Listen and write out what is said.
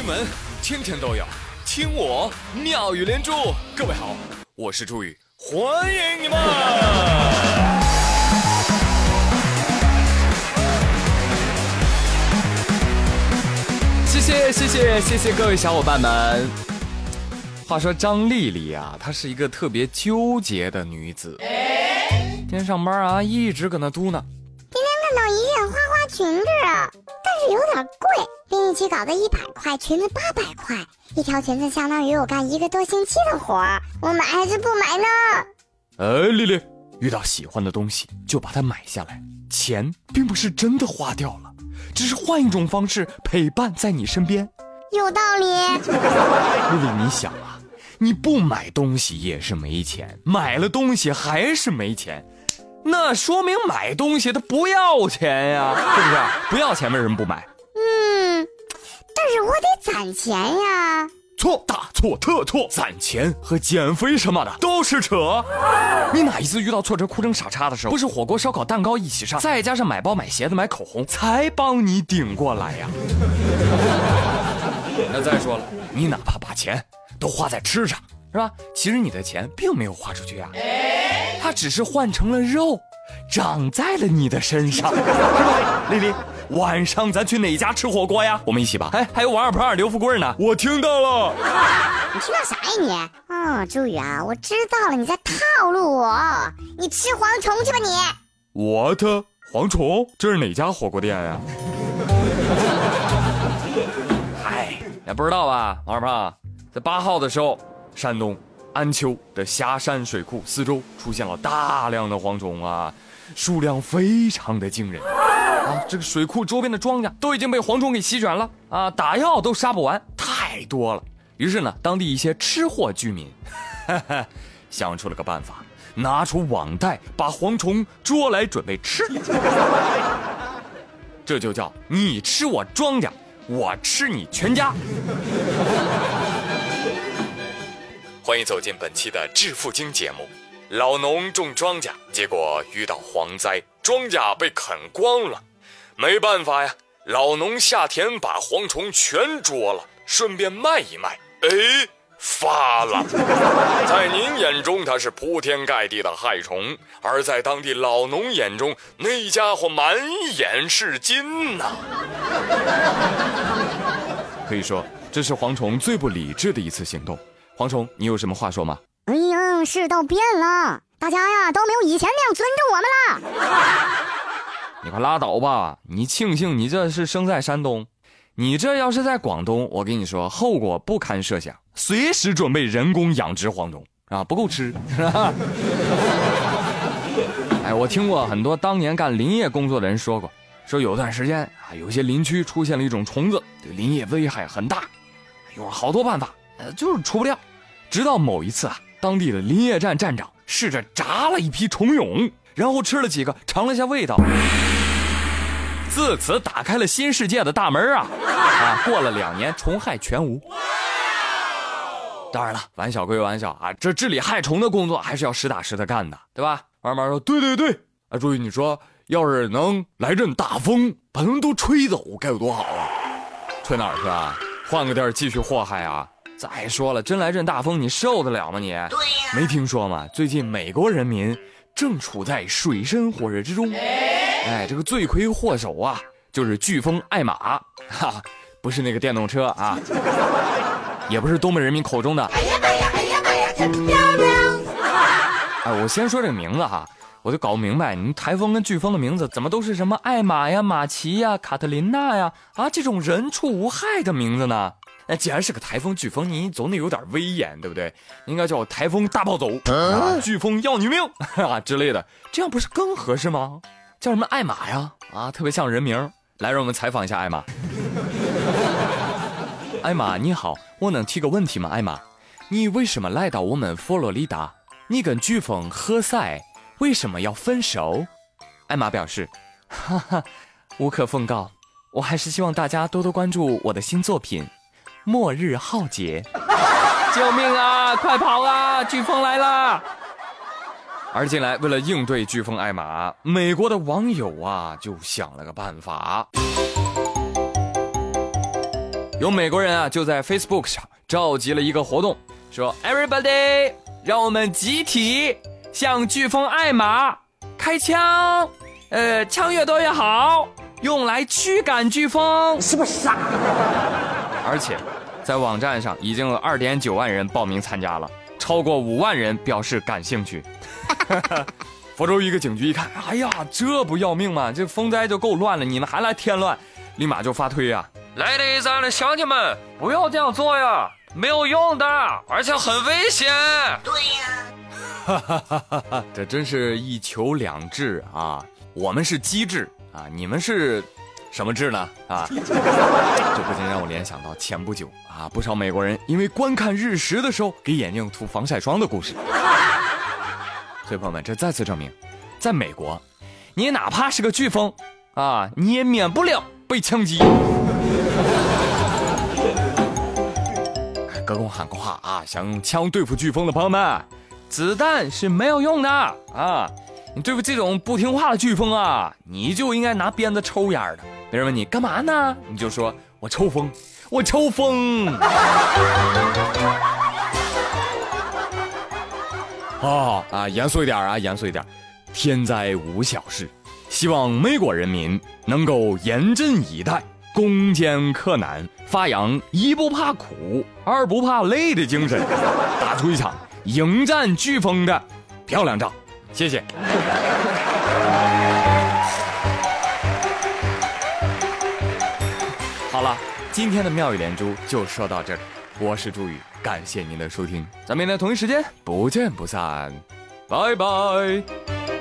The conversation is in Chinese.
新闻天天都有，听我妙语连珠。各位好，我是朱宇，欢迎你们！谢谢谢谢谢谢各位小伙伴们。话说张丽丽啊，她是一个特别纠结的女子。今天上班啊，一直搁那嘟囔。今天看到一件花花裙子是有点贵，另一期搞个一百块，裙子八百块，一条裙子相当于我干一个多星期的活儿，我买还是不买呢？哎，丽丽，遇到喜欢的东西就把它买下来，钱并不是真的花掉了，只是换一种方式陪伴在你身边。有道理。丽丽，你想啊，你不买东西也是没钱，买了东西还是没钱，那说明买东西它不要钱呀，是不是？不要钱为什么不买？嗯，但是我得攒钱呀。错，大错特错！攒钱和减肥什么的都是扯。你哪一次遇到挫折哭成傻叉的时候，不是火锅、烧烤、蛋糕一起上，再加上买包、买鞋子、买口红，才帮你顶过来呀？那再说了，你哪怕把钱都花在吃上，是吧？其实你的钱并没有花出去啊，它只是换成了肉，长在了你的身上，是吧？丽丽，晚上咱去哪家吃火锅呀？我们一起吧。哎，还有王二胖、刘富贵呢。我听到了。你听到啥呀你？哦，朱宇啊，我知道了，你在套路我。你吃蝗虫去吧你。What？蝗虫，这是哪家火锅店呀？嗨，也不知道吧，王二胖，在八号的时候，山东安丘的峡山水库四周出现了大量的蝗虫啊，数量非常的惊人啊！这个水库周边的庄稼都已经被蝗虫给席卷了啊，打药都杀不完，太多了。于是呢，当地一些吃货居民 想出了个办法，拿出网袋把蝗虫捉来准备吃。这就叫你吃我庄稼，我吃你全家。欢迎走进本期的致富经节目。老农种庄稼，结果遇到蝗灾，庄稼被啃光了。没办法呀，老农下田把蝗虫全捉了，顺便卖一卖。哎，发了！在您眼中它是铺天盖地的害虫，而在当地老农眼中，那家伙满眼是金呐。可以说，这是蝗虫最不理智的一次行动。蝗虫，你有什么话说吗？哎呀，世道变了，大家呀都没有以前那样尊重我们了。你快拉倒吧！你庆幸你这是生在山东，你这要是在广东，我跟你说，后果不堪设想，随时准备人工养殖蝗虫啊，不够吃，是吧？哎，我听过很多当年干林业工作的人说过，说有段时间啊，有些林区出现了一种虫子，对林业危害很大，用了好多办法，呃，就是除不掉。直到某一次啊，当地的林业站站长试着炸了一批虫蛹，然后吃了几个，尝了一下味道，自此打开了新世界的大门啊！啊，过了两年，虫害全无。当然了，玩笑归玩笑啊，这治理害虫的工作还是要实打实的干的，对吧？慢慢说，对对对。啊，注意你说，要是能来阵大风，把他们都吹走，该有多好啊！吹哪儿去啊？换个地儿继续祸害啊！再说了，真来阵大风，你受得了吗？你对呀，没听说吗？最近美国人民正处在水深火热之中。哎，这个罪魁祸首啊，就是飓风艾玛，哈，不是那个电动车啊，也不是东北人民口中的。哎呀妈呀！哎呀妈呀！真漂亮！哎，我先说这个名字哈，我就搞不明白，你们台风跟飓风的名字怎么都是什么艾玛呀、马奇呀、卡特琳娜呀啊这种人畜无害的名字呢？那既然是个台风、飓风，你总得有点威严，对不对？应该叫台风大暴走啊，飓风要你命 啊之类的，这样不是更合适吗？叫什么艾玛呀？啊，特别像人名。来，让我们采访一下艾玛。艾玛，你好，我能提个问题吗？艾玛，你为什么来到我们佛罗里达？你跟飓风何塞为什么要分手？艾玛表示，哈哈，无可奉告。我还是希望大家多多关注我的新作品。末日浩劫！救命啊！快跑啊！飓风来啦！而近来，为了应对飓风艾玛，美国的网友啊就想了个办法。有美国人啊就在 Facebook 上召集了一个活动，说 Everybody，让我们集体向飓风艾玛开枪，呃，枪越多越好，用来驱赶飓风。是不是傻？而且，在网站上已经有二点九万人报名参加了，超过五万人表示感兴趣。福州一个警局一看，哎呀，这不要命吗？这风灾就够乱了，你们还来添乱，立马就发推呀！来的咱的乡亲们，不要这样做呀，没有用的，而且很危险。对呀，哈哈哈哈！这真是一球两制啊！我们是机智啊，你们是什么制呢？啊，这不禁让我联想到前不久啊，不少美国人因为观看日食的时候给眼睛涂防晒霜的故事。所以朋友们，这再次证明，在美国，你哪怕是个飓风啊，你也免不了被枪击。隔空喊个话啊，想用枪对付飓风的朋友们，子弹是没有用的啊！你对付这种不听话的飓风啊，你就应该拿鞭子抽烟的。别人问你干嘛呢，你就说我抽风，我抽风。啊啊，严肃一点啊，严肃一点。天灾无小事，希望美国人民能够严阵以待，攻坚克难，发扬一不怕苦，二不怕累的精神，打出一场迎战飓风的漂亮仗。谢谢。好了，今天的妙语连珠就说到这里。我是朱宇，感谢您的收听，咱们明天同一时间不见不散，拜拜。